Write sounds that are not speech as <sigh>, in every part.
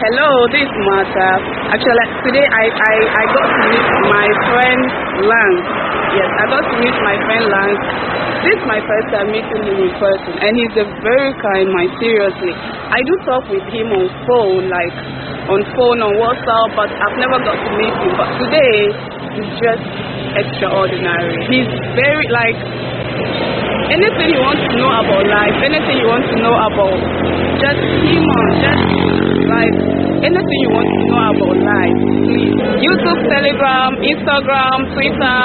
Hello, this is Martha. Actually, today I, I, I got to meet my friend Lance. Yes, I got to meet my friend Lance. This is my first time meeting him in person, and he's a very kind man, seriously. I do talk with him on phone, like on phone, on WhatsApp, but I've never got to meet him. But today, he's just extraordinary. He's very, like, anything you want to know about life, anything you want to know about just human, just like anything you want to know about life, please. YouTube, Telegram, Instagram, Twitter,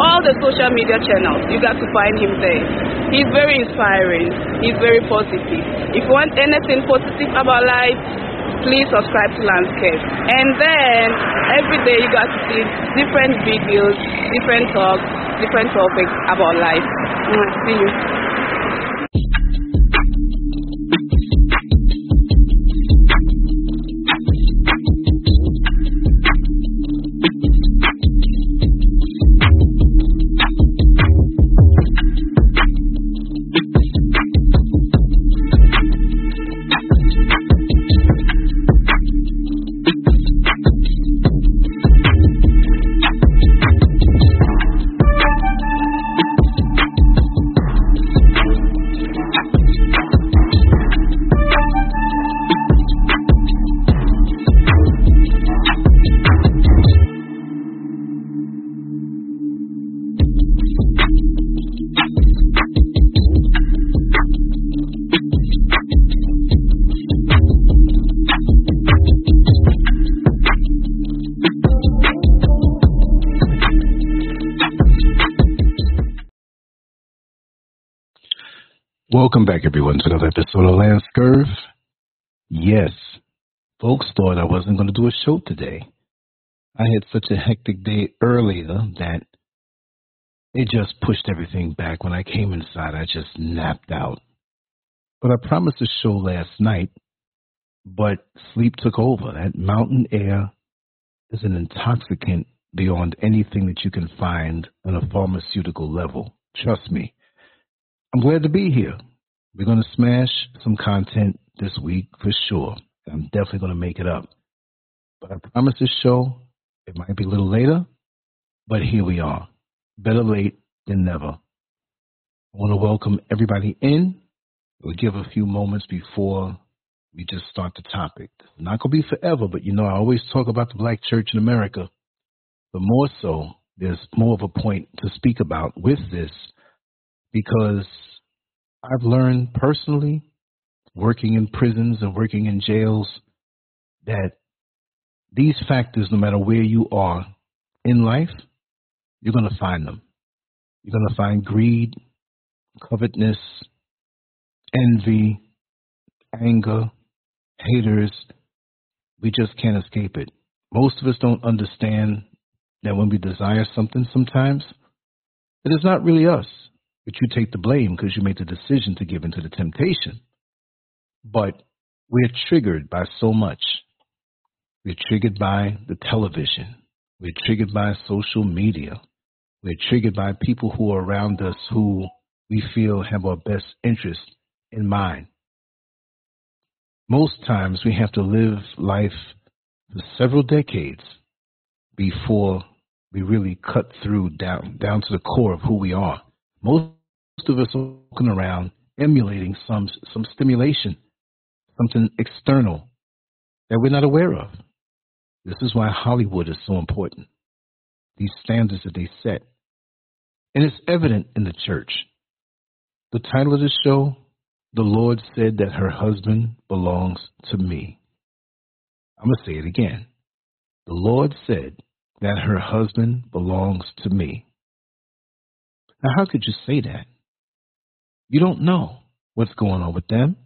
all the social media channels, you got to find him there. He's very inspiring. He's very positive. If you want anything positive about life, please subscribe to Landscape. And then every day you got to see different videos, different talks, different topics about life. See you. Welcome back, everyone, to another episode of Lance Curve. Yes, folks thought I wasn't going to do a show today. I had such a hectic day earlier that it just pushed everything back. When I came inside, I just napped out. But I promised a show last night, but sleep took over. That mountain air is an intoxicant beyond anything that you can find on a pharmaceutical level. Trust me. I'm glad to be here. We're going to smash some content this week for sure. I'm definitely going to make it up. But I promise this show, it might be a little later, but here we are. Better late than never. I want to welcome everybody in. We'll give a few moments before we just start the topic. It's not going to be forever, but you know, I always talk about the black church in America. But more so, there's more of a point to speak about with this because I've learned personally, working in prisons and working in jails, that these factors, no matter where you are in life, you're going to find them. You're going to find greed, covetousness, envy, anger, haters. We just can't escape it. Most of us don't understand that when we desire something sometimes, it is not really us but you take the blame because you made the decision to give into the temptation. But we're triggered by so much. We're triggered by the television. We're triggered by social media. We're triggered by people who are around us who we feel have our best interest in mind. Most times we have to live life for several decades before we really cut through down, down to the core of who we are. Most most of us walking around emulating some some stimulation, something external that we're not aware of. This is why Hollywood is so important. These standards that they set. And it's evident in the church. The title of the show, The Lord Said That Her Husband Belongs to Me. I'm going to say it again. The Lord said that her husband belongs to me. Now, how could you say that? You don't know what's going on with them.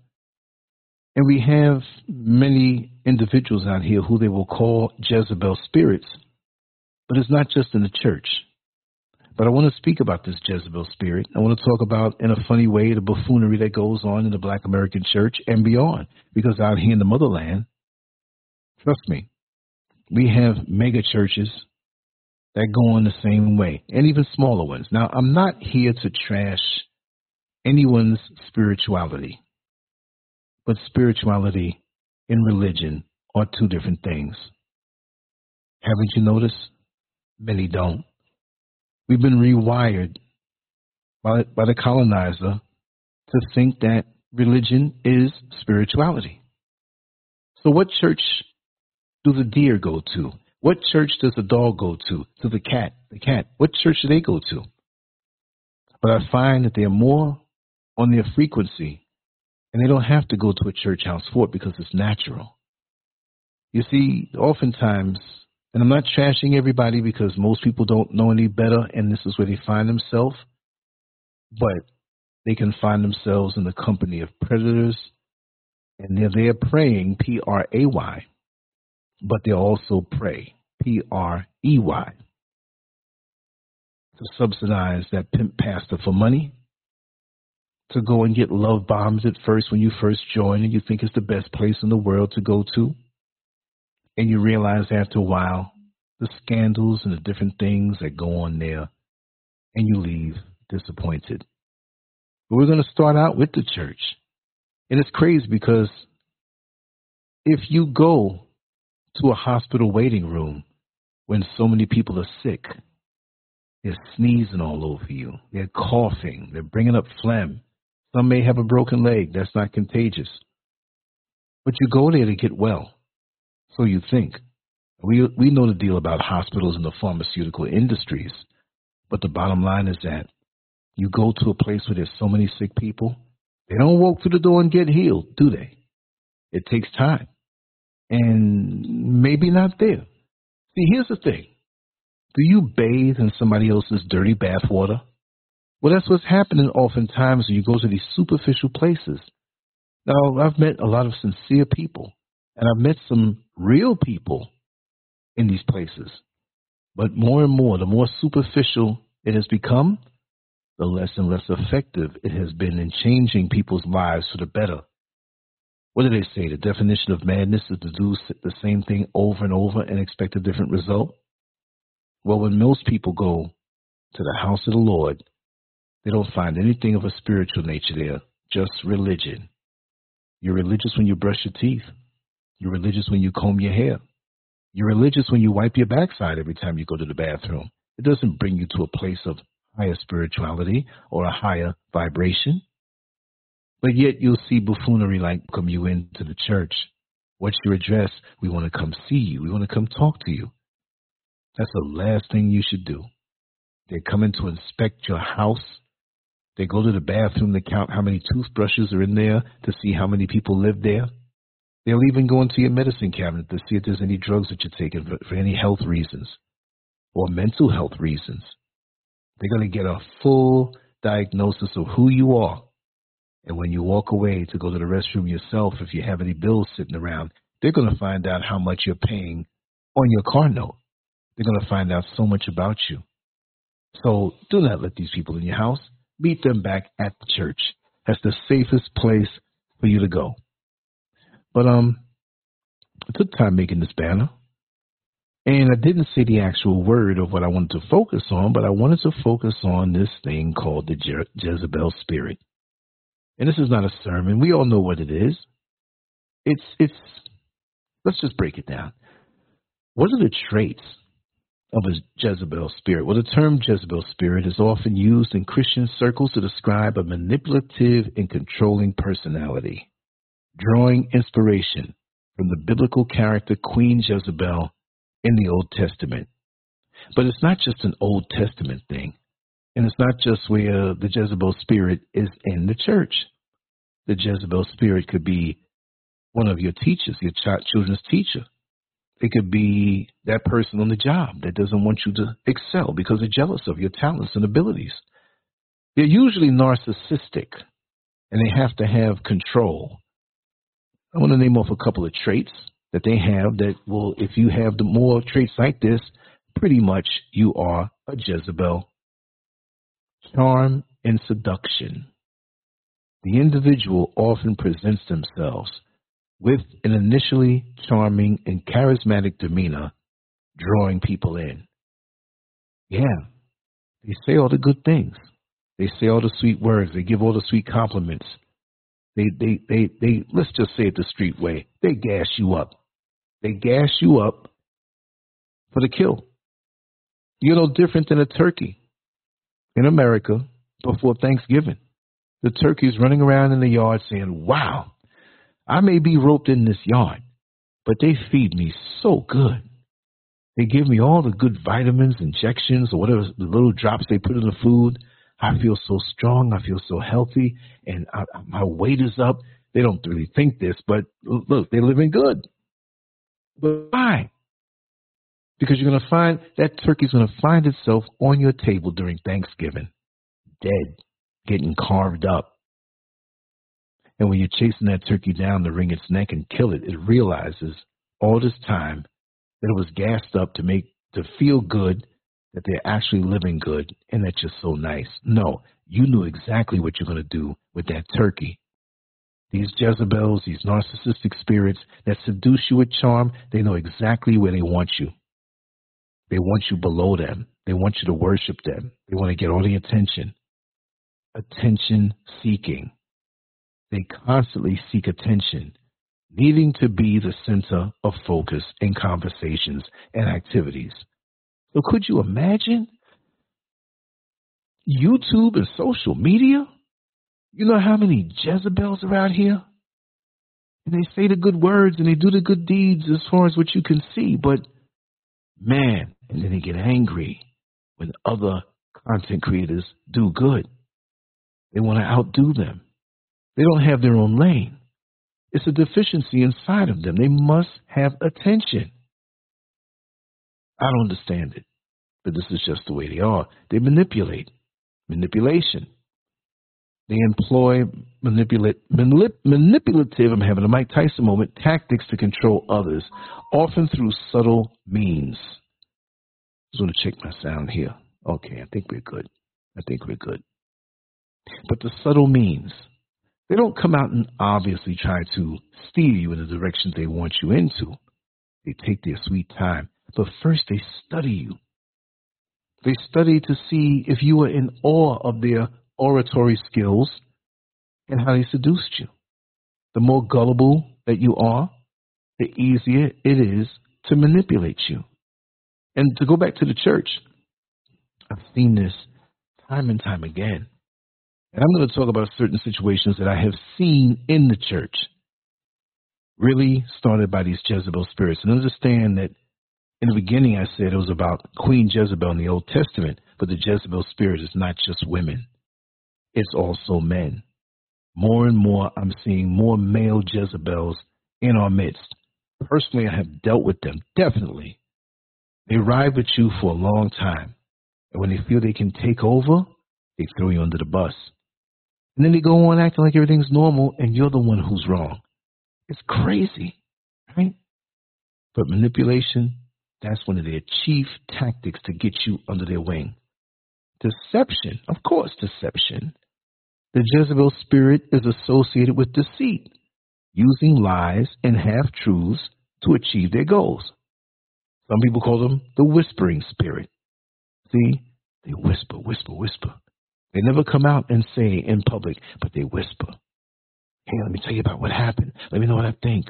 And we have many individuals out here who they will call Jezebel spirits, but it's not just in the church. But I want to speak about this Jezebel spirit. I want to talk about, in a funny way, the buffoonery that goes on in the black American church and beyond. Because out here in the motherland, trust me, we have mega churches that go on the same way, and even smaller ones. Now, I'm not here to trash anyone's spirituality, but spirituality and religion are two different things. Haven't you noticed? Many don't. We've been rewired by, by the colonizer to think that religion is spirituality. So, what church do the deer go to? What church does the dog go to? To the cat, the cat. What church do they go to? But I find that they're more on their frequency, and they don't have to go to a church house for it because it's natural. You see, oftentimes, and I'm not trashing everybody because most people don't know any better, and this is where they find themselves, but they can find themselves in the company of predators, and they're there praying, P R A Y, but they also pray, P R E Y, to subsidize that pimp pastor for money, to go and get love bombs at first when you first join and you think it's the best place in the world to go to. And you realize after a while the scandals and the different things that go on there, and you leave disappointed. But we're going to start out with the church. And it's crazy because if you go to a hospital waiting room when so many people are sick, they're sneezing all over you, they're coughing, they're bringing up phlegm. Some may have a broken leg. That's not contagious. But you go there to get well. So you think. We, we know the deal about hospitals and the pharmaceutical industries. But the bottom line is that you go to a place where there's so many sick people, they don't walk through the door and get healed, do they? It takes time. And maybe not there. See, here's the thing. Do you bathe in somebody else's dirty bath water? Well, that's what's happening oftentimes when you go to these superficial places. Now, I've met a lot of sincere people, and I've met some real people in these places. But more and more, the more superficial it has become, the less and less effective it has been in changing people's lives for the better. What do they say? The definition of madness is to do the same thing over and over and expect a different result? Well, when most people go to the house of the Lord, they don't find anything of a spiritual nature there, just religion. You're religious when you brush your teeth. You're religious when you comb your hair. You're religious when you wipe your backside every time you go to the bathroom. It doesn't bring you to a place of higher spirituality or a higher vibration. But yet you'll see buffoonery like come you into the church. What's your address? We want to come see you. We want to come talk to you. That's the last thing you should do. They're coming to inspect your house. They go to the bathroom to count how many toothbrushes are in there to see how many people live there. They'll even go into your medicine cabinet to see if there's any drugs that you're taking for, for any health reasons or mental health reasons. They're going to get a full diagnosis of who you are. And when you walk away to go to the restroom yourself, if you have any bills sitting around, they're going to find out how much you're paying on your car note. They're going to find out so much about you. So do not let these people in your house. Meet them back at the church. That's the safest place for you to go. But um, I took time making this banner. And I didn't say the actual word of what I wanted to focus on, but I wanted to focus on this thing called the Je- Jezebel spirit. And this is not a sermon. We all know what it is. It's it's let's just break it down. What are the traits of a Jezebel spirit? Well, the term Jezebel spirit is often used in Christian circles to describe a manipulative and controlling personality, drawing inspiration from the biblical character Queen Jezebel in the Old Testament. But it's not just an Old Testament thing. And it's not just where the Jezebel spirit is in the church. The Jezebel spirit could be one of your teachers, your children's teacher. It could be that person on the job that doesn't want you to excel because they're jealous of your talents and abilities. They're usually narcissistic and they have to have control. I want to name off a couple of traits that they have that will, if you have the more traits like this, pretty much you are a Jezebel. Charm and seduction. The individual often presents themselves with an initially charming and charismatic demeanor, drawing people in. Yeah, they say all the good things. They say all the sweet words. They give all the sweet compliments. They, they, they, they, let's just say it the street way. They gas you up. They gas you up for the kill. You're no different than a turkey in America before Thanksgiving. The turkey's running around in the yard saying, Wow, I may be roped in this yard, but they feed me so good. They give me all the good vitamins, injections, or whatever the little drops they put in the food. I feel so strong. I feel so healthy, and I, my weight is up. They don't really think this, but look, they're living good. But why? Because you're going to find that turkey's going to find itself on your table during Thanksgiving, dead, getting carved up. And when you're chasing that turkey down to wring its neck and kill it, it realizes all this time that it was gassed up to make to feel good that they're actually living good and that you're so nice. No, you knew exactly what you're going to do with that turkey. These Jezebels, these narcissistic spirits that seduce you with charm, they know exactly where they want you. They want you below them. They want you to worship them. They want to get all the attention. Attention seeking. They constantly seek attention needing to be the center of focus in conversations and activities. So could you imagine YouTube and social media? You know how many Jezebels are out here? And they say the good words and they do the good deeds as far as what you can see, but man, and then they get angry when other content creators do good. They want to outdo them. They don't have their own lane. It's a deficiency inside of them. They must have attention. I don't understand it, but this is just the way they are. They manipulate. Manipulation. They employ manipulate, manip, manipulative, I'm having a Mike Tyson moment, tactics to control others, often through subtle means. I just want to check my sound here. Okay, I think we're good. I think we're good. But the subtle means they don't come out and obviously try to steer you in the direction they want you into. They take their sweet time. But first, they study you. They study to see if you are in awe of their oratory skills and how they seduced you. The more gullible that you are, the easier it is to manipulate you. And to go back to the church, I've seen this time and time again. And I'm going to talk about certain situations that I have seen in the church, really started by these Jezebel spirits. And understand that in the beginning I said it was about Queen Jezebel in the Old Testament, but the Jezebel spirit is not just women, it's also men. More and more, I'm seeing more male Jezebels in our midst. Personally, I have dealt with them, definitely. They ride with you for a long time. And when they feel they can take over, they throw you under the bus. And then they go on acting like everything's normal and you're the one who's wrong. It's crazy, right? But manipulation, that's one of their chief tactics to get you under their wing. Deception, of course, deception. The Jezebel spirit is associated with deceit, using lies and half truths to achieve their goals. Some people call them the whispering spirit. See, they whisper, whisper, whisper. They never come out and say in public, but they whisper. Hey, let me tell you about what happened. Let me know what I think.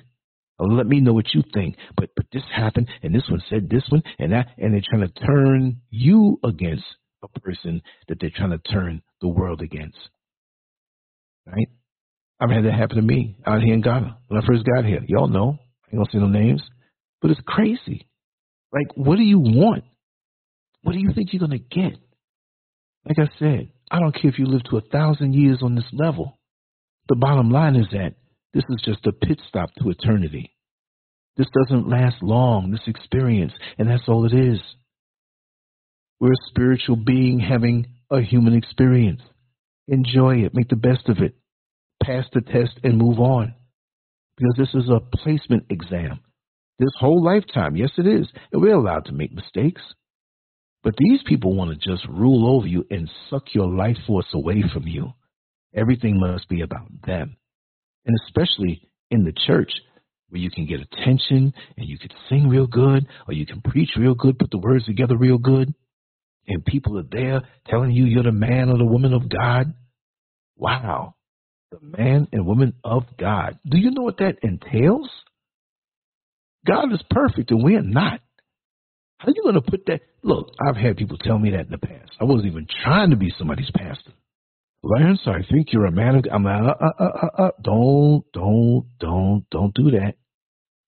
Or let me know what you think. But but this happened, and this one said this one, and that, and they're trying to turn you against a person that they're trying to turn the world against. Right? I've had that happen to me out here in Ghana when I first got here. Y'all know. I ain't gonna say no names, but it's crazy. Like, what do you want? What do you think you're gonna get? Like I said, I don't care if you live to a thousand years on this level. The bottom line is that this is just a pit stop to eternity. This doesn't last long, this experience, and that's all it is. We're a spiritual being having a human experience. Enjoy it, make the best of it, pass the test, and move on. Because this is a placement exam. This whole lifetime, yes, it is, and we're allowed to make mistakes. But these people want to just rule over you and suck your life force away from you. Everything must be about them. And especially in the church, where you can get attention and you can sing real good or you can preach real good, put the words together real good, and people are there telling you you're the man or the woman of God. Wow. The man and woman of God. Do you know what that entails? God is perfect and we're not. How are you going to put that? Look, I've had people tell me that in the past. I wasn't even trying to be somebody's pastor. Lance, I think you're a man of. I'm like, uh, uh, uh, uh, uh. don't, don't, don't, don't do that.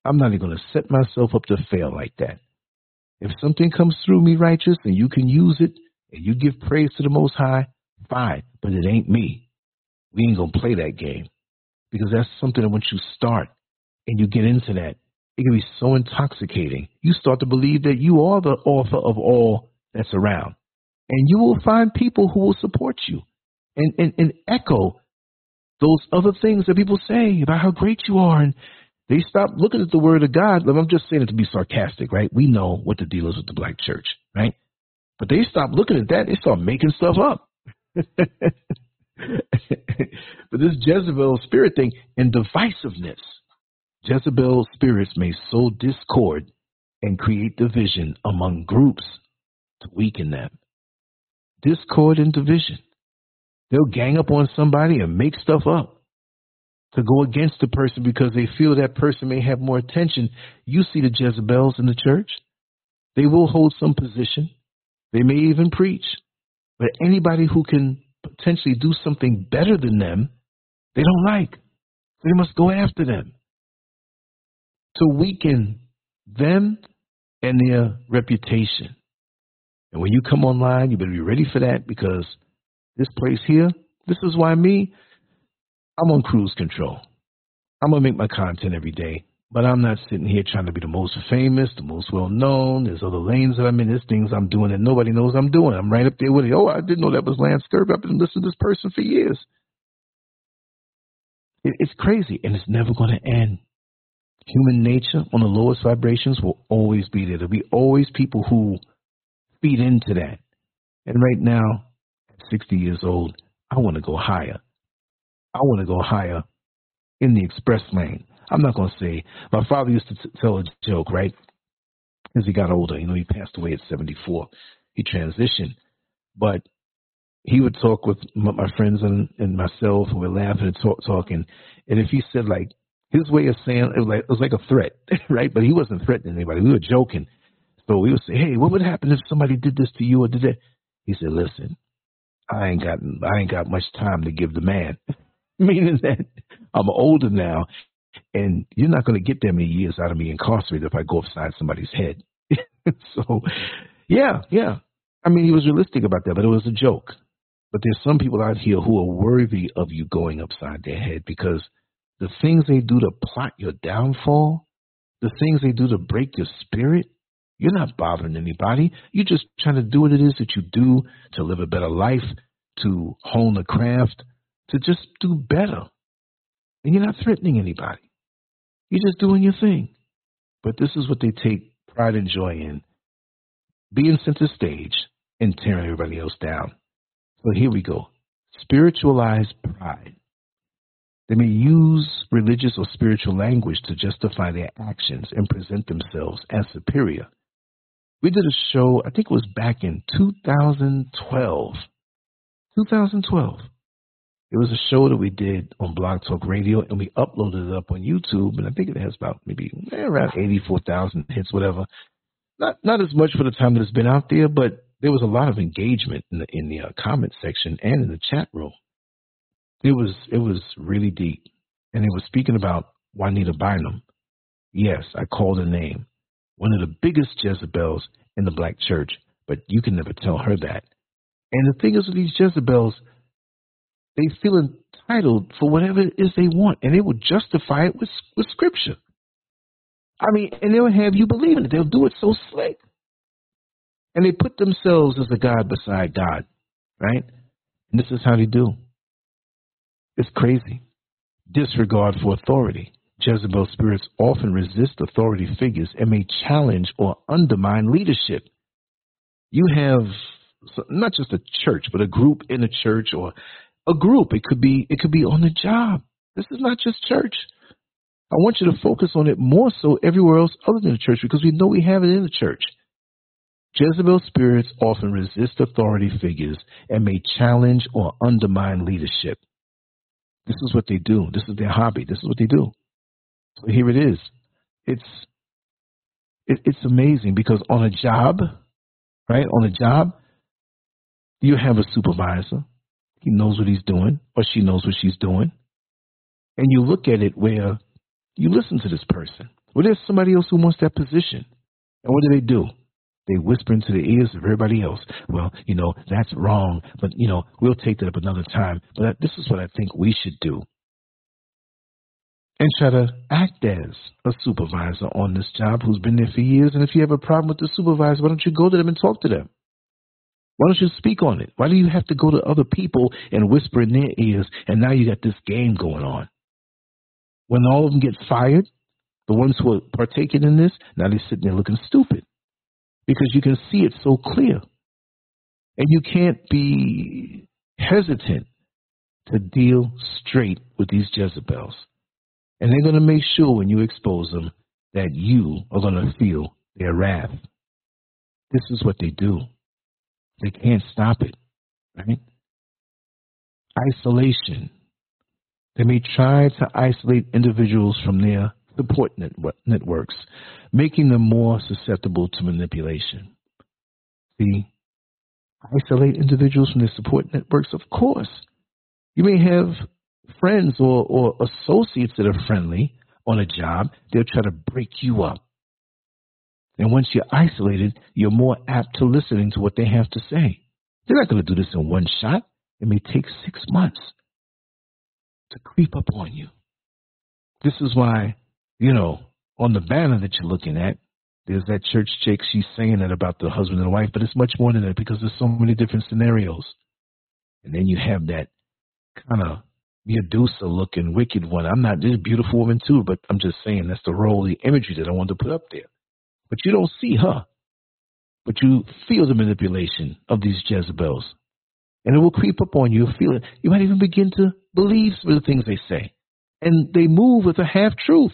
I'm not even going to set myself up to fail like that. If something comes through me righteous and you can use it and you give praise to the Most High, fine, but it ain't me. We ain't going to play that game because that's something that once you start and you get into that, it can be so intoxicating. You start to believe that you are the author of all that's around. And you will find people who will support you and, and, and echo those other things that people say about how great you are. And they stop looking at the word of God. I'm just saying it to be sarcastic, right? We know what the deal is with the black church, right? But they stop looking at that. They start making stuff up. <laughs> but this Jezebel spirit thing and divisiveness. Jezebel spirits may sow discord and create division among groups to weaken them. Discord and division. They'll gang up on somebody and make stuff up to go against the person because they feel that person may have more attention. You see the Jezebels in the church. They will hold some position. They may even preach. But anybody who can potentially do something better than them, they don't like. So they must go after them to weaken them and their reputation. And when you come online, you better be ready for that because this place here, this is why me, I'm on cruise control. I'm going to make my content every day, but I'm not sitting here trying to be the most famous, the most well known. There's other lanes that I'm in. There's things I'm doing that nobody knows I'm doing. I'm right up there with it. Oh, I didn't know that was LanceScurv. I've been listening to this person for years. It's crazy, and it's never going to end. Human nature on the lowest vibrations will always be there. There'll be always people who feed into that. And right now, at 60 years old, I want to go higher. I want to go higher in the express lane. I'm not going to say, my father used to t- tell a joke, right? As he got older, you know, he passed away at 74. He transitioned. But he would talk with my friends and, and myself, and we're laughing and talk, talking. And if he said, like, his way of saying it was like it was like a threat, <laughs> right? But he wasn't threatening anybody. We were joking. So we would say, "Hey, what would happen if somebody did this to you or did that?" He said, "Listen, I ain't got I ain't got much time to give the man." <laughs> Meaning that I'm older now, and you're not going to get that many years out of me incarcerated if I go upside somebody's head. <laughs> so, yeah, yeah. I mean, he was realistic about that, but it was a joke. But there's some people out here who are worthy of you going upside their head because the things they do to plot your downfall, the things they do to break your spirit, you're not bothering anybody. You're just trying to do what it is that you do to live a better life, to hone the craft, to just do better. And you're not threatening anybody. You're just doing your thing. But this is what they take pride and joy in being center stage and tearing everybody else down. So here we go. Spiritualized pride. They may use religious or spiritual language to justify their actions and present themselves as superior. We did a show, I think it was back in 2012. 2012. It was a show that we did on Blog Talk Radio, and we uploaded it up on YouTube, and I think it has about maybe eh, around 84,000 hits, whatever. Not not as much for the time that it's been out there, but there was a lot of engagement in the in the uh, comment section and in the chat room. It was it was really deep, and they were speaking about Juanita Bynum. Yes, I called her name. One of the biggest Jezebels in the black church, but you can never tell her that. And the thing is with these Jezebels, they feel entitled for whatever it is they want, and they will justify it with with scripture. I mean, and they'll have you believe it. They'll do it so slick. And they put themselves as a God beside God, right? And this is how they do. It's crazy. Disregard for authority. Jezebel spirits often resist authority figures and may challenge or undermine leadership. You have not just a church, but a group in a church or a group. It could be it could be on the job. This is not just church. I want you to focus on it more so everywhere else other than the church because we know we have it in the church. Jezebel spirits often resist authority figures and may challenge or undermine leadership. This is what they do. This is their hobby. This is what they do. So here it is. It's it, it's amazing because on a job, right, on a job, you have a supervisor. He knows what he's doing, or she knows what she's doing. And you look at it where you listen to this person. Well, there's somebody else who wants that position. And what do they do? They whisper into the ears of everybody else. Well, you know, that's wrong, but, you know, we'll take that up another time. But this is what I think we should do. And try to act as a supervisor on this job who's been there for years. And if you have a problem with the supervisor, why don't you go to them and talk to them? Why don't you speak on it? Why do you have to go to other people and whisper in their ears? And now you got this game going on. When all of them get fired, the ones who are partaking in this, now they're sitting there looking stupid because you can see it so clear. And you can't be hesitant to deal straight with these Jezebels. And they're going to make sure when you expose them that you are going to feel their wrath. This is what they do. They can't stop it, right? Isolation. They may try to isolate individuals from their support networks, making them more susceptible to manipulation. See, isolate individuals from their support networks, of course. You may have friends or, or associates that are friendly on a job, they'll try to break you up. And once you're isolated, you're more apt to listening to what they have to say. They're not going to do this in one shot. It may take six months to creep up on you. This is why you know, on the banner that you're looking at, there's that church chick. She's saying that about the husband and wife, but it's much more than that because there's so many different scenarios. And then you have that kind of Medusa looking wicked one. I'm not this beautiful woman too, but I'm just saying that's the role, the imagery that I wanted to put up there. But you don't see her, but you feel the manipulation of these Jezebels, and it will creep up on you. Feel it. You might even begin to believe some of the things they say, and they move with a half truth.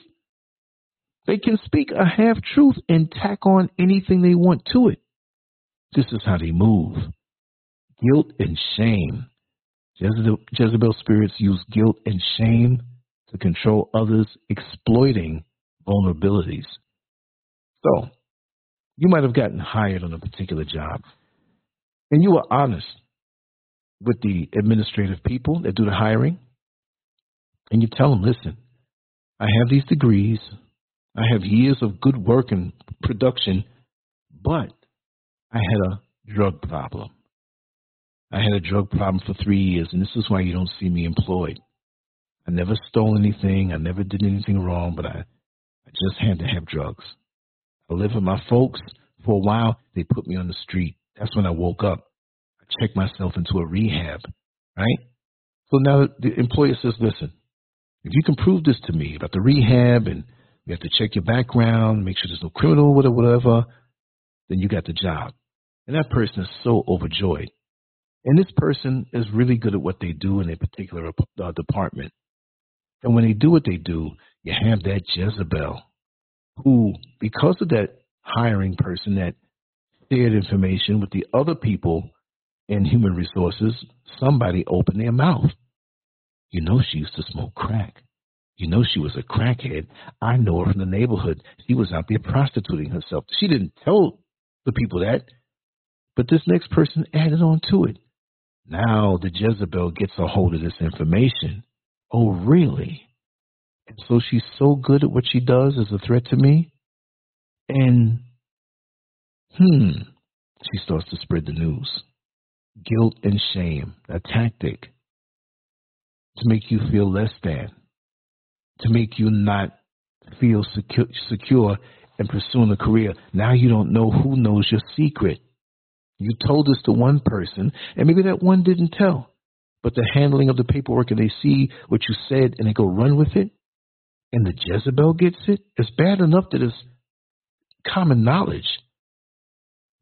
They can speak a half truth and tack on anything they want to it. This is how they move. Guilt and shame. Jezebel, spirits use guilt and shame to control others, exploiting vulnerabilities. So, you might have gotten hired on a particular job, and you were honest with the administrative people that do the hiring, and you tell them, listen, I have these degrees, I have years of good work and production, but I had a drug problem. I had a drug problem for three years, and this is why you don't see me employed. I never stole anything. I never did anything wrong, but I, I just had to have drugs. I lived with my folks. For a while, they put me on the street. That's when I woke up. I checked myself into a rehab, right? So now the employer says, listen, if you can prove this to me about the rehab and you have to check your background, make sure there's no criminal, whatever, whatever. Then you got the job. And that person is so overjoyed. And this person is really good at what they do in a particular uh, department. And when they do what they do, you have that Jezebel who, because of that hiring person that shared information with the other people in human resources, somebody opened their mouth. You know, she used to smoke crack. You know she was a crackhead. I know her from the neighborhood. She was out there prostituting herself. She didn't tell the people that, but this next person added on to it. Now the Jezebel gets a hold of this information. Oh, really? And so she's so good at what she does as a threat to me? And, hmm, she starts to spread the news. Guilt and shame, a tactic to make you feel less than to make you not feel secure, secure in pursuing a career. Now you don't know who knows your secret. You told this to one person, and maybe that one didn't tell. But the handling of the paperwork, and they see what you said, and they go run with it, and the Jezebel gets it. It's bad enough that it's common knowledge.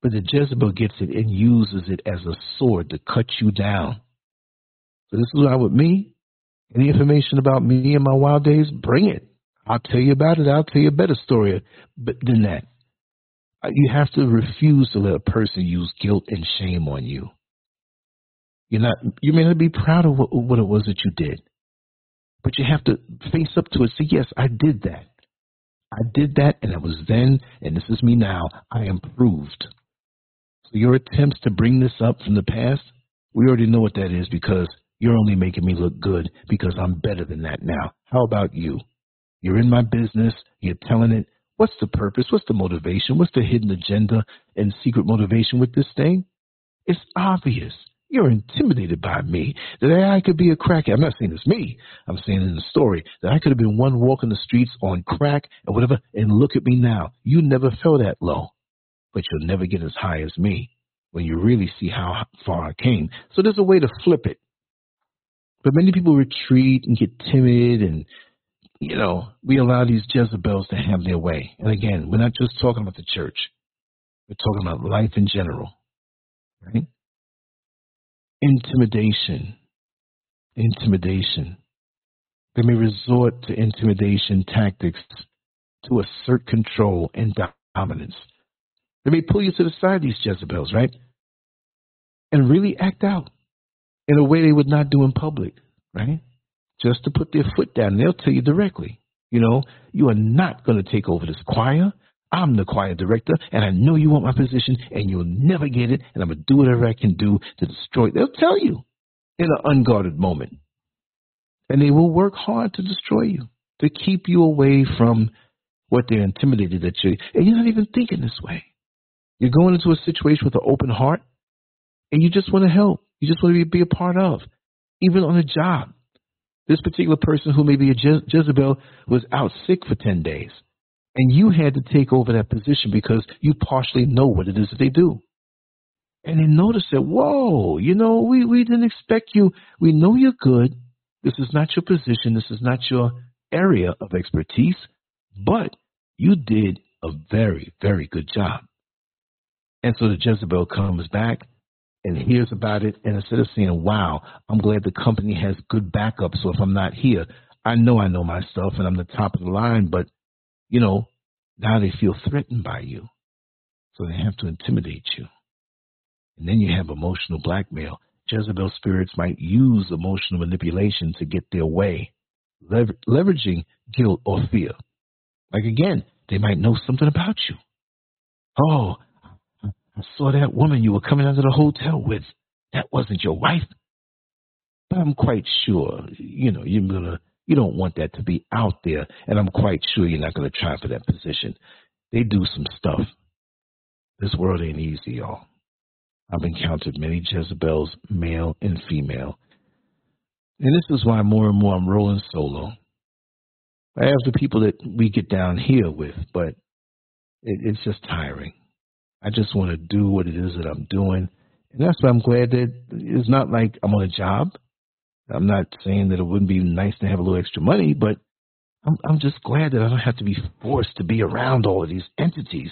But the Jezebel gets it and uses it as a sword to cut you down. So this is why with me, any information about me and my wild days, bring it. I'll tell you about it. I'll tell you a better story than that. Uh, you have to refuse to let a person use guilt and shame on you. You're not. You may not be proud of what, what it was that you did, but you have to face up to it. Say, yes, I did that. I did that, and it was then, and this is me now. I improved. So your attempts to bring this up from the past, we already know what that is because you're only making me look good because I'm better than that now. How about you? You're in my business. You're telling it. What's the purpose? What's the motivation? What's the hidden agenda and secret motivation with this thing? It's obvious. You're intimidated by me. That I could be a crackhead. I'm not saying it's me. I'm saying in the story that I could have been one walking the streets on crack and whatever. And look at me now. You never fell that low, but you'll never get as high as me when you really see how far I came. So there's a way to flip it. But many people retreat and get timid and you know, we allow these Jezebels to have their way. And again, we're not just talking about the church. We're talking about life in general. Right? Intimidation. Intimidation. They may resort to intimidation tactics to assert control and dominance. They may pull you to the side, these Jezebels, right? And really act out in a way they would not do in public, right? Just to put their foot down. They'll tell you directly, you know, you are not going to take over this choir. I'm the choir director, and I know you want my position, and you'll never get it, and I'm going to do whatever I can do to destroy it. They'll tell you in an unguarded moment. And they will work hard to destroy you, to keep you away from what they're intimidated at you. And you're not even thinking this way. You're going into a situation with an open heart, and you just want to help. You just want to be a part of, even on a job. This particular person who may be a Je- Jezebel was out sick for 10 days. And you had to take over that position because you partially know what it is that they do. And they noticed that, whoa, you know, we, we didn't expect you. We know you're good. This is not your position. This is not your area of expertise, but you did a very, very good job. And so the Jezebel comes back and hears about it, and instead of saying, wow, I'm glad the company has good backup, so if I'm not here, I know I know my stuff and I'm the top of the line, but, you know, now they feel threatened by you. So they have to intimidate you. And then you have emotional blackmail. Jezebel spirits might use emotional manipulation to get their way, lever- leveraging guilt or fear. Like again, they might know something about you. Oh, I saw that woman you were coming out of the hotel with. That wasn't your wife. But I'm quite sure, you know, you're gonna you don't want that to be out there, and I'm quite sure you're not gonna try for that position. They do some stuff. This world ain't easy, y'all. I've encountered many Jezebels, male and female. And this is why more and more I'm rolling solo. I have the people that we get down here with, but it, it's just tiring. I just want to do what it is that I'm doing. And that's why I'm glad that it's not like I'm on a job. I'm not saying that it wouldn't be nice to have a little extra money, but I'm, I'm just glad that I don't have to be forced to be around all of these entities.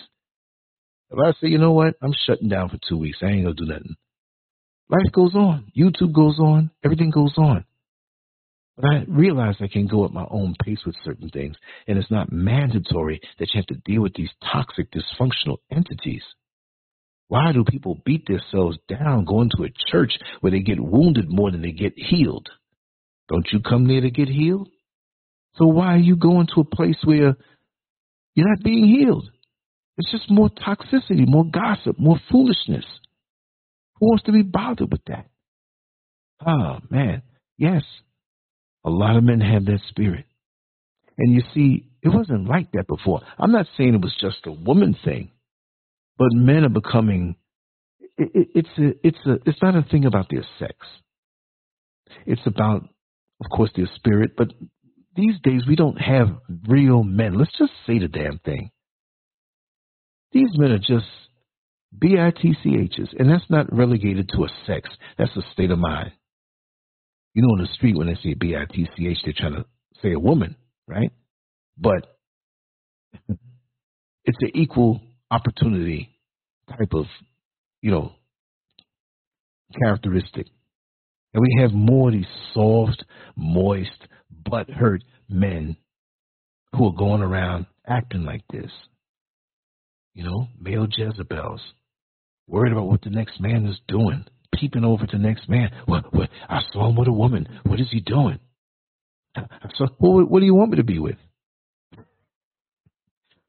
If I say, you know what, I'm shutting down for two weeks, I ain't gonna do nothing. Life goes on. YouTube goes on. Everything goes on. But I realize I can go at my own pace with certain things, and it's not mandatory that you have to deal with these toxic, dysfunctional entities. Why do people beat themselves down going to a church where they get wounded more than they get healed? Don't you come there to get healed? So why are you going to a place where you're not being healed? It's just more toxicity, more gossip, more foolishness. Who wants to be bothered with that? Oh, man. Yes, a lot of men have that spirit. And you see, it wasn't like that before. I'm not saying it was just a woman thing, but men are becoming. It, it, it's a, it's a, it's not a thing about their sex. It's about, of course, their spirit. But these days we don't have real men. Let's just say the damn thing. These men are just bitchs, and that's not relegated to a sex. That's a state of mind. You know, on the street when they say B I T C H, they're trying to say a woman, right? But <laughs> it's an equal opportunity type of, you know, characteristic. And we have more of these soft, moist, butt hurt men who are going around acting like this. You know, male Jezebels, worried about what the next man is doing peeping over to the next man. What? What? I saw him with a woman. What is he doing? Saw. Well, what do you want me to be with?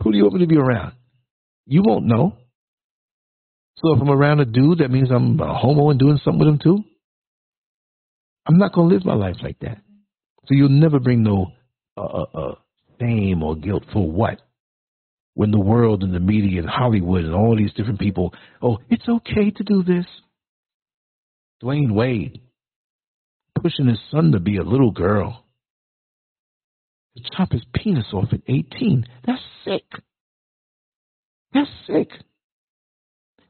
Who do you want me to be around? You won't know. So if I'm around a dude, that means I'm a homo and doing something with him too. I'm not going to live my life like that. So you'll never bring no uh, uh, uh, shame or guilt for what? When the world and the media and Hollywood and all these different people, oh, it's okay to do this. Dwyane Wade pushing his son to be a little girl. To chop his penis off at 18. That's sick. That's sick.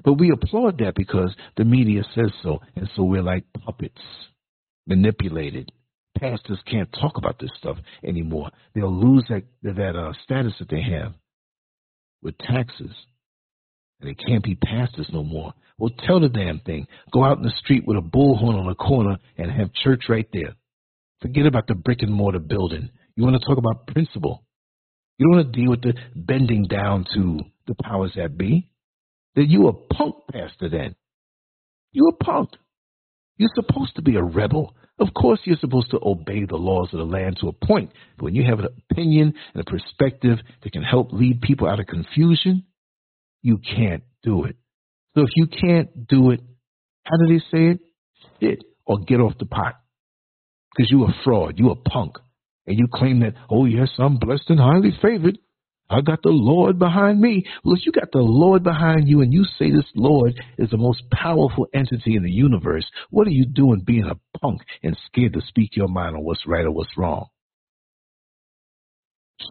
But we applaud that because the media says so. And so we're like puppets, manipulated. Pastors can't talk about this stuff anymore. They'll lose that, that uh, status that they have with taxes. And it can't be pastors no more. Well, tell the damn thing. Go out in the street with a bullhorn on the corner and have church right there. Forget about the brick and mortar building. You want to talk about principle. You don't want to deal with the bending down to the powers that be. Then you a punk pastor then. You a punk. You're supposed to be a rebel. Of course you're supposed to obey the laws of the land to a point. But when you have an opinion and a perspective that can help lead people out of confusion, you can't do it. So if you can't do it, how do they say it? Shit, or get off the pot. Because you a fraud, you a punk. And you claim that, oh yes, I'm blessed and highly favored. I got the Lord behind me. Well, if you got the Lord behind you and you say this Lord is the most powerful entity in the universe, what are you doing being a punk and scared to speak your mind on what's right or what's wrong?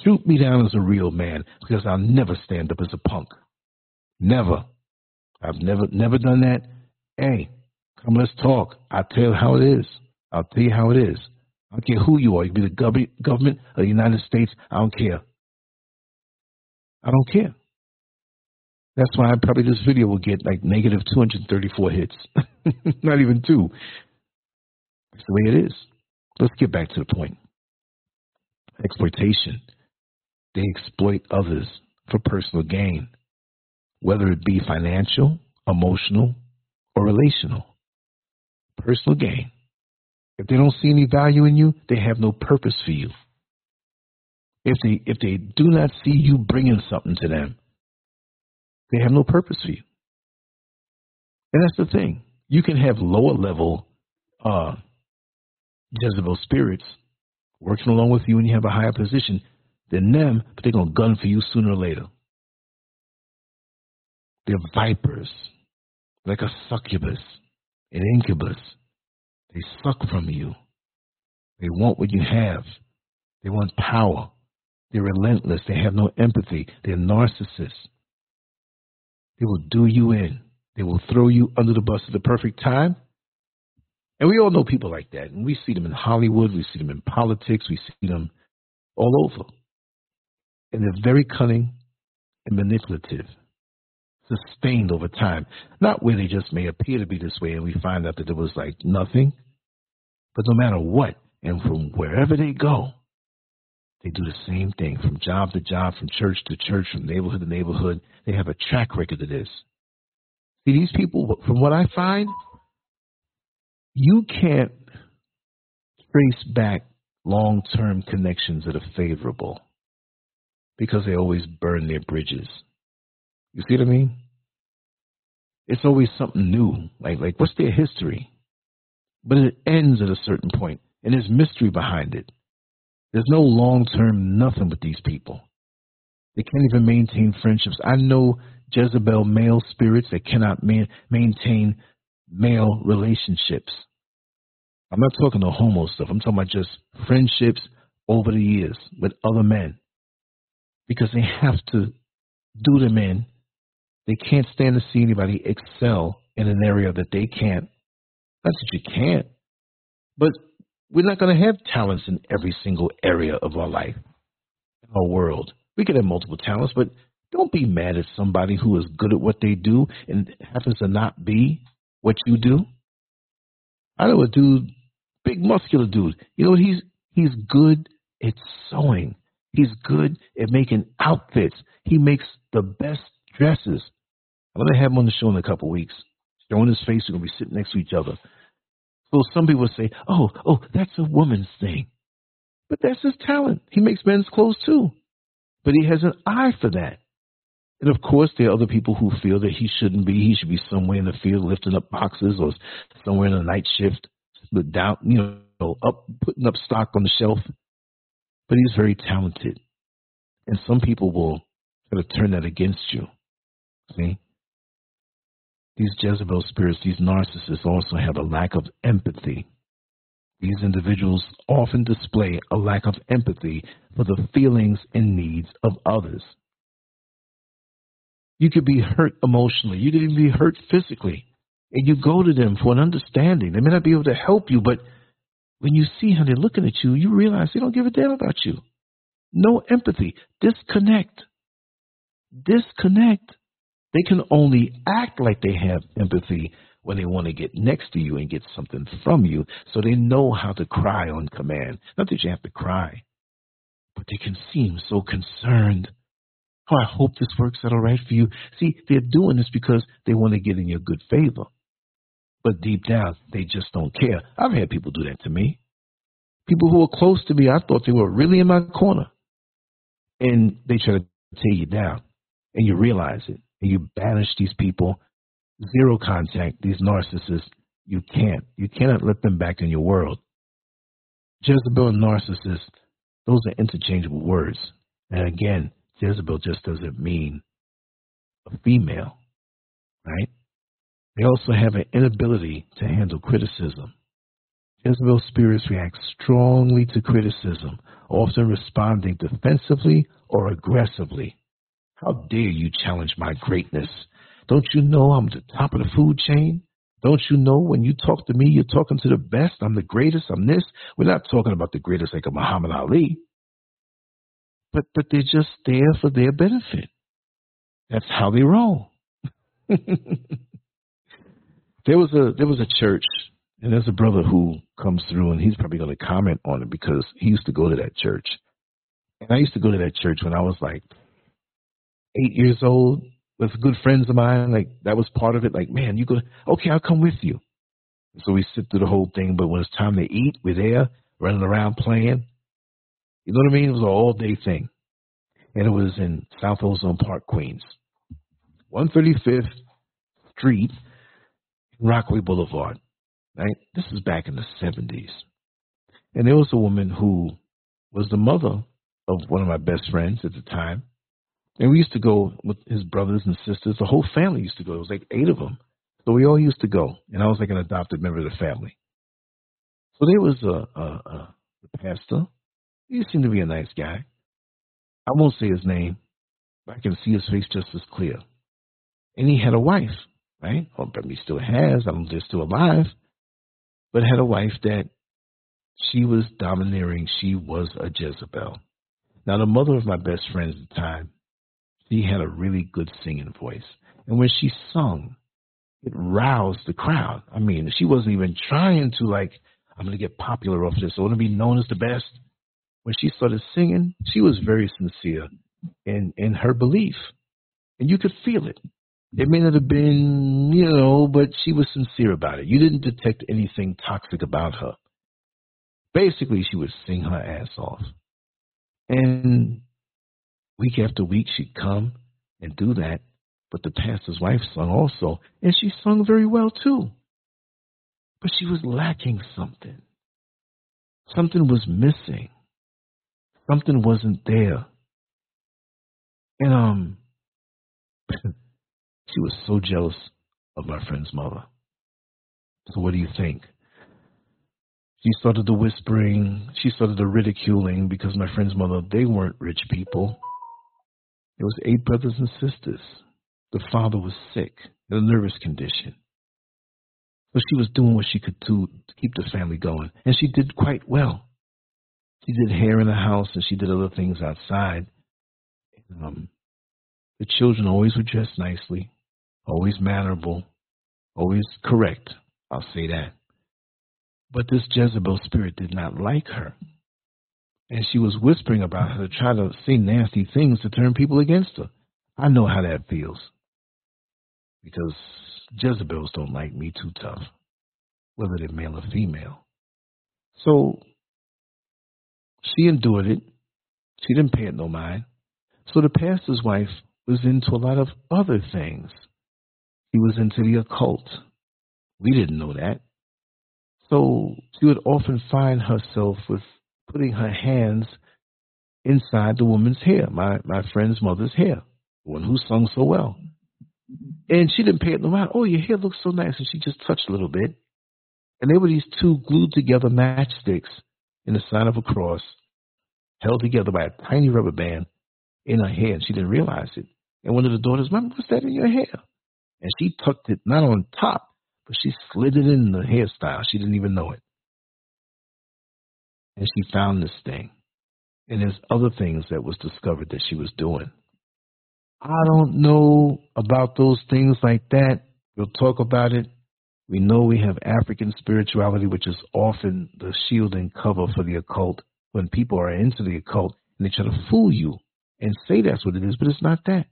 Shoot me down as a real man because I'll never stand up as a punk. Never. I've never never done that. Hey, come let's talk. I'll tell you how it is. I'll tell you how it is. I don't care who you are. You be the gov- government of the United States. I don't care. I don't care. That's why probably this video will get like negative 234 hits. <laughs> Not even two. That's the way it is. Let's get back to the point. Exploitation. They exploit others for personal gain whether it be financial, emotional, or relational. Personal gain. If they don't see any value in you, they have no purpose for you. If they if they do not see you bringing something to them, they have no purpose for you. And that's the thing. You can have lower level uh, Jezebel spirits working along with you and you have a higher position than them, but they're to gun for you sooner or later. They're vipers, like a succubus, an incubus. They suck from you. They want what you have. They want power. They're relentless. They have no empathy. They're narcissists. They will do you in. They will throw you under the bus at the perfect time. And we all know people like that. And we see them in Hollywood. We see them in politics. We see them all over. And they're very cunning and manipulative sustained over time. Not where they just may appear to be this way and we find out that there was like nothing, but no matter what, and from wherever they go, they do the same thing from job to job, from church to church, from neighborhood to neighborhood. They have a track record of this. See, these people, from what I find, you can't trace back long term connections that are favorable because they always burn their bridges. You see what I mean? It's always something new. Like, like what's their history? But it ends at a certain point, and there's mystery behind it. There's no long term nothing with these people. They can't even maintain friendships. I know Jezebel male spirits that cannot man, maintain male relationships. I'm not talking the homo stuff. I'm talking about just friendships over the years with other men because they have to do them in they can't stand to see anybody excel in an area that they can't. Not that you can't, but we're not going to have talents in every single area of our life, our world. We can have multiple talents, but don't be mad at somebody who is good at what they do and happens to not be what you do. I know a dude, big muscular dude. You know what? He's he's good at sewing. He's good at making outfits. He makes the best dresses. I'm going to have him on the show in a couple weeks. Showing his face, we're going to be sitting next to each other. So some people say, oh, oh, that's a woman's thing. But that's his talent. He makes men's clothes too. But he has an eye for that. And of course, there are other people who feel that he shouldn't be. He should be somewhere in the field lifting up boxes or somewhere in a night shift, but down, you know, up, putting up stock on the shelf. But he's very talented. And some people will try to turn that against you. See? These Jezebel spirits, these narcissists also have a lack of empathy. These individuals often display a lack of empathy for the feelings and needs of others. You could be hurt emotionally. You could even be hurt physically. And you go to them for an understanding. They may not be able to help you, but when you see how they're looking at you, you realize they don't give a damn about you. No empathy. Disconnect. Disconnect. They can only act like they have empathy when they want to get next to you and get something from you. So they know how to cry on command. Not that you have to cry, but they can seem so concerned. Oh, I hope this works out all right for you. See, they're doing this because they want to get in your good favor. But deep down, they just don't care. I've had people do that to me. People who were close to me, I thought they were really in my corner. And they try to tear you down. And you realize it. And you banish these people. Zero contact, these narcissists. You can't. You cannot let them back in your world. Jezebel and narcissist, those are interchangeable words. And again, Jezebel just doesn't mean a female, right? They also have an inability to handle criticism. Jezebel spirits react strongly to criticism, often responding defensively or aggressively. How dare you challenge my greatness? Don't you know I'm the top of the food chain? Don't you know when you talk to me, you're talking to the best? I'm the greatest. I'm this. We're not talking about the greatest like a Muhammad Ali but but they're just there for their benefit. That's how they roll. <laughs> there was a there was a church, and there's a brother who comes through, and he's probably going to comment on it because he used to go to that church, and I used to go to that church when I was like eight years old with good friends of mine. Like that was part of it. Like, man, you go, okay, I'll come with you. So we sit through the whole thing, but when it's time to eat, we're there running around playing. You know what I mean? It was an all day thing. And it was in South Ozone Park, Queens. 135th Street, Rockaway Boulevard. Right? This is back in the 70s. And there was a woman who was the mother of one of my best friends at the time. And we used to go with his brothers and sisters. The whole family used to go. It was like eight of them. So we all used to go. And I was like an adopted member of the family. So there was a, a, a pastor he seemed to be a nice guy. I won't say his name, but I can see his face just as clear. And he had a wife, right? Or well, he still has. I don't know they're still alive, but had a wife that she was domineering. She was a Jezebel. Now, the mother of my best friend at the time, she had a really good singing voice. And when she sung, it roused the crowd. I mean, she wasn't even trying to, like, I'm going to get popular off this. I want to be known as the best when she started singing, she was very sincere in in her belief, and you could feel it. It may not have been, you know, but she was sincere about it. You didn't detect anything toxic about her. Basically, she would sing her ass off. And week after week, she'd come and do that. But the pastor's wife sung also, and she sung very well too. But she was lacking something. Something was missing something wasn't there. And um <coughs> she was so jealous of my friend's mother. So what do you think? She started the whispering, she started the ridiculing because my friend's mother, they weren't rich people. There was eight brothers and sisters. The father was sick, in a nervous condition. So she was doing what she could do to keep the family going, and she did quite well. She did hair in the house and she did other things outside. Um, the children always were dressed nicely, always mannerable, always correct. I'll say that. But this Jezebel spirit did not like her. And she was whispering about her to try to say nasty things to turn people against her. I know how that feels. Because Jezebels don't like me too tough, whether they're male or female. So she endured it. She didn't pay it no mind. So the pastor's wife was into a lot of other things. He was into the occult. We didn't know that. So she would often find herself with putting her hands inside the woman's hair, my, my friend's mother's hair, the one who sung so well. And she didn't pay it no mind. Oh, your hair looks so nice. And she just touched a little bit. And there were these two glued together matchsticks in the sign of a cross, held together by a tiny rubber band in her hair. And she didn't realize it. And one of the daughters, Mom, what's that in your hair? And she tucked it not on top, but she slid it in the hairstyle. She didn't even know it. And she found this thing. And there's other things that was discovered that she was doing. I don't know about those things like that. We'll talk about it. We know we have African spirituality, which is often the shield and cover for the occult when people are into the occult and they try to fool you and say that's what it is, but it's not that.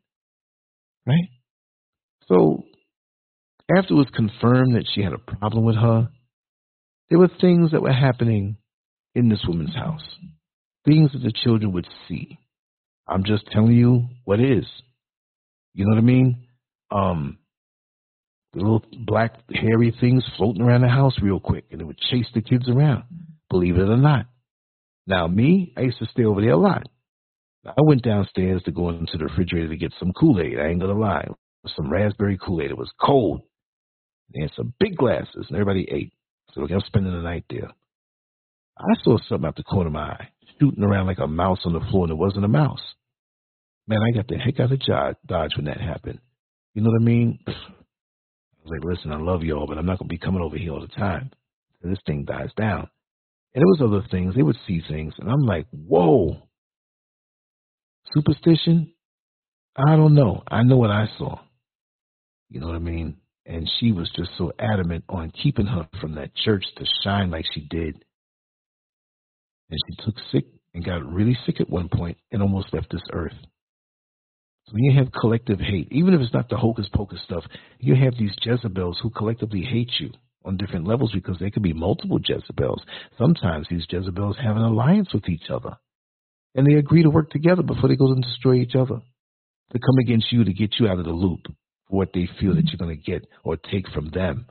Right? So after it was confirmed that she had a problem with her, there were things that were happening in this woman's house, things that the children would see. I'm just telling you what is. You know what I mean? Um, the little black hairy things floating around the house real quick, and it would chase the kids around. Believe it or not. Now, me, I used to stay over there a lot. I went downstairs to go into the refrigerator to get some Kool Aid. I ain't gonna lie, some raspberry Kool Aid. It was cold. They had some big glasses, and everybody ate. So I was spending the night there. I saw something out the corner of my eye, shooting around like a mouse on the floor, and it wasn't a mouse. Man, I got the heck out of Dodge when that happened. You know what I mean? <sniffs> I was like, listen, I love y'all, but I'm not going to be coming over here all the time. This thing dies down. And there was other things. They would see things, and I'm like, whoa. Superstition? I don't know. I know what I saw. You know what I mean? And she was just so adamant on keeping her from that church to shine like she did. And she took sick and got really sick at one point and almost left this earth. So when you have collective hate, even if it's not the hocus pocus stuff, you have these Jezebels who collectively hate you on different levels because there could be multiple Jezebels. Sometimes these Jezebels have an alliance with each other. And they agree to work together before they go and destroy each other. To come against you to get you out of the loop for what they feel that you're going to get or take from them.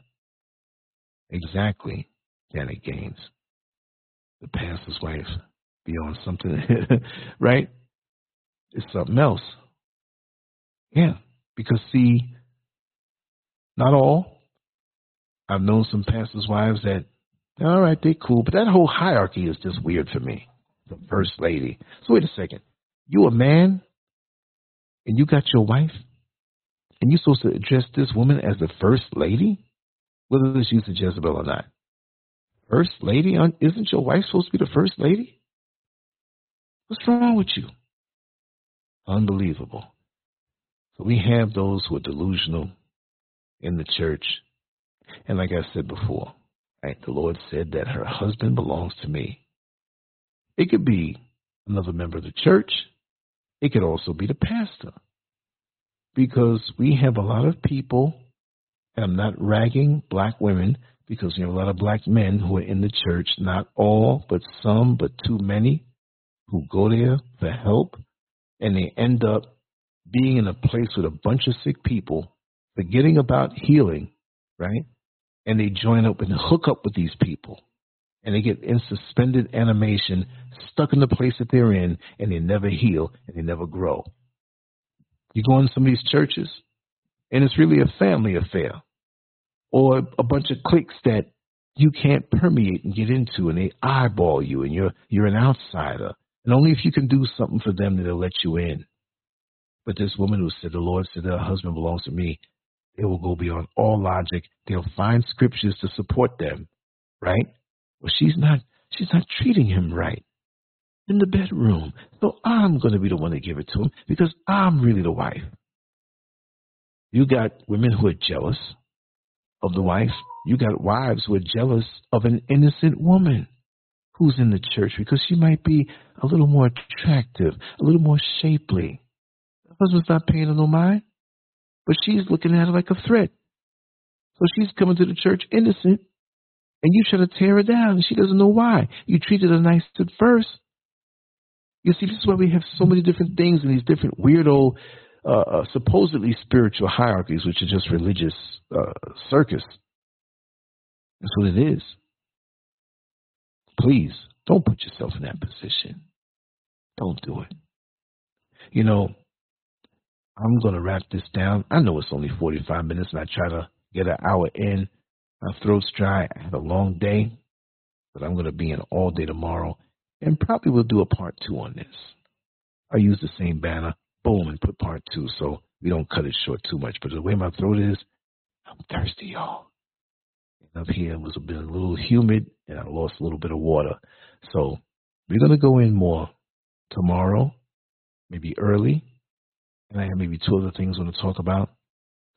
Exactly, Janet Gaines. The pastor's wife be on something, <laughs> right? It's something else. Yeah, because see, not all. I've known some pastors' wives that, all right, they're cool, but that whole hierarchy is just weird for me. The first lady. So wait a second. You a man, and you got your wife, and you're supposed to address this woman as the first lady, whether she's a Jezebel or not. First lady, isn't your wife supposed to be the first lady? What's wrong with you? Unbelievable. So we have those who are delusional in the church. And like I said before, right, the Lord said that her husband belongs to me. It could be another member of the church. It could also be the pastor. Because we have a lot of people, and I'm not ragging black women, because you have a lot of black men who are in the church, not all, but some, but too many, who go there for help, and they end up being in a place with a bunch of sick people, forgetting about healing, right? And they join up and hook up with these people. And they get in suspended animation, stuck in the place that they're in, and they never heal and they never grow. You go in some of these churches, and it's really a family affair or a bunch of cliques that you can't permeate and get into, and they eyeball you, and you're you're an outsider. And only if you can do something for them that they'll let you in. But this woman who said, The Lord said her husband belongs to me, they will go beyond all logic. They'll find scriptures to support them, right? Well, she's not she's not treating him right in the bedroom. So I'm going to be the one to give it to him because I'm really the wife. You got women who are jealous of the wife. You got wives who are jealous of an innocent woman who's in the church because she might be a little more attractive, a little more shapely. The husband's not paying her no mind, but she's looking at her like a threat. So she's coming to the church innocent, and you try to tear her down, and she doesn't know why. You treated her nice at first, You see, this is why we have so many different things and these different weirdo, uh, uh, supposedly spiritual hierarchies, which are just religious uh, circus. That's what it is. Please don't put yourself in that position. Don't do it. You know, I'm going to wrap this down. I know it's only 45 minutes and I try to get an hour in. My throat's dry. I had a long day, but I'm going to be in all day tomorrow and probably we'll do a part two on this. I use the same banner, boom, and put part two so we don't cut it short too much. But the way my throat is, I'm thirsty, y'all. And up here it was a bit a little humid and I lost a little bit of water. So we're to go in more tomorrow, maybe early. And I have maybe two other things I want to talk about.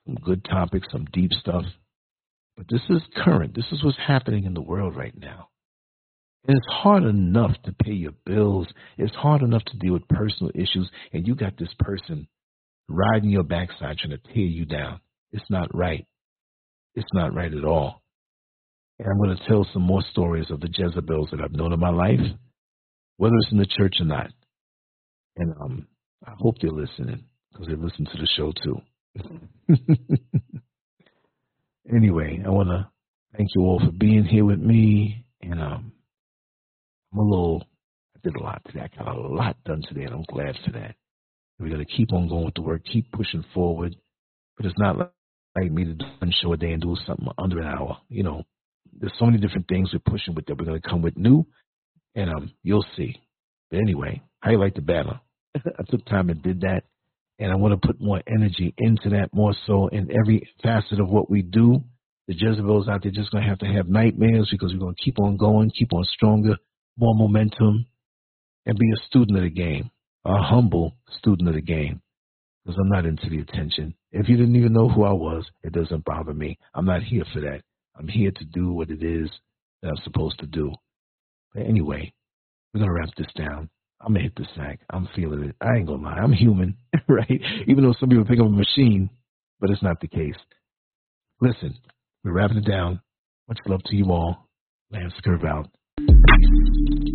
Some good topics, some deep stuff. But this is current. This is what's happening in the world right now. It's hard enough to pay your bills. It's hard enough to deal with personal issues. And you got this person riding your backside trying to tear you down. It's not right. It's not right at all. And I'm going to tell some more stories of the Jezebels that I've known in my life, whether it's in the church or not. And um, I hope they're listening because they listen to the show too. <laughs> anyway, I want to thank you all for being here with me. And um, I'm a little, I did a lot today. I got a lot done today, and I'm glad for that. We're going to keep on going with the work, keep pushing forward. But it's not like me to do one show a day and do something under an hour. You know, there's so many different things we're pushing with that we're going to come with new, and um, you'll see. But anyway, how you like the banner? <laughs> I took time and did that, and I want to put more energy into that more so in every facet of what we do. The Jezebels out there just going to have to have nightmares because we're going to keep on going, keep on stronger, more momentum, and be a student of the game, a humble student of the game. Because I'm not into the attention. If you didn't even know who I was, it doesn't bother me. I'm not here for that. I'm here to do what it is that I'm supposed to do. But anyway, we're going to wrap this down. I'm going to hit the sack. I'm feeling it. I ain't going to lie. I'm human, <laughs> right? Even though some people think I'm a machine, but it's not the case. Listen, we're wrapping it down. Much love to you all. Lance Curve out. Thank you.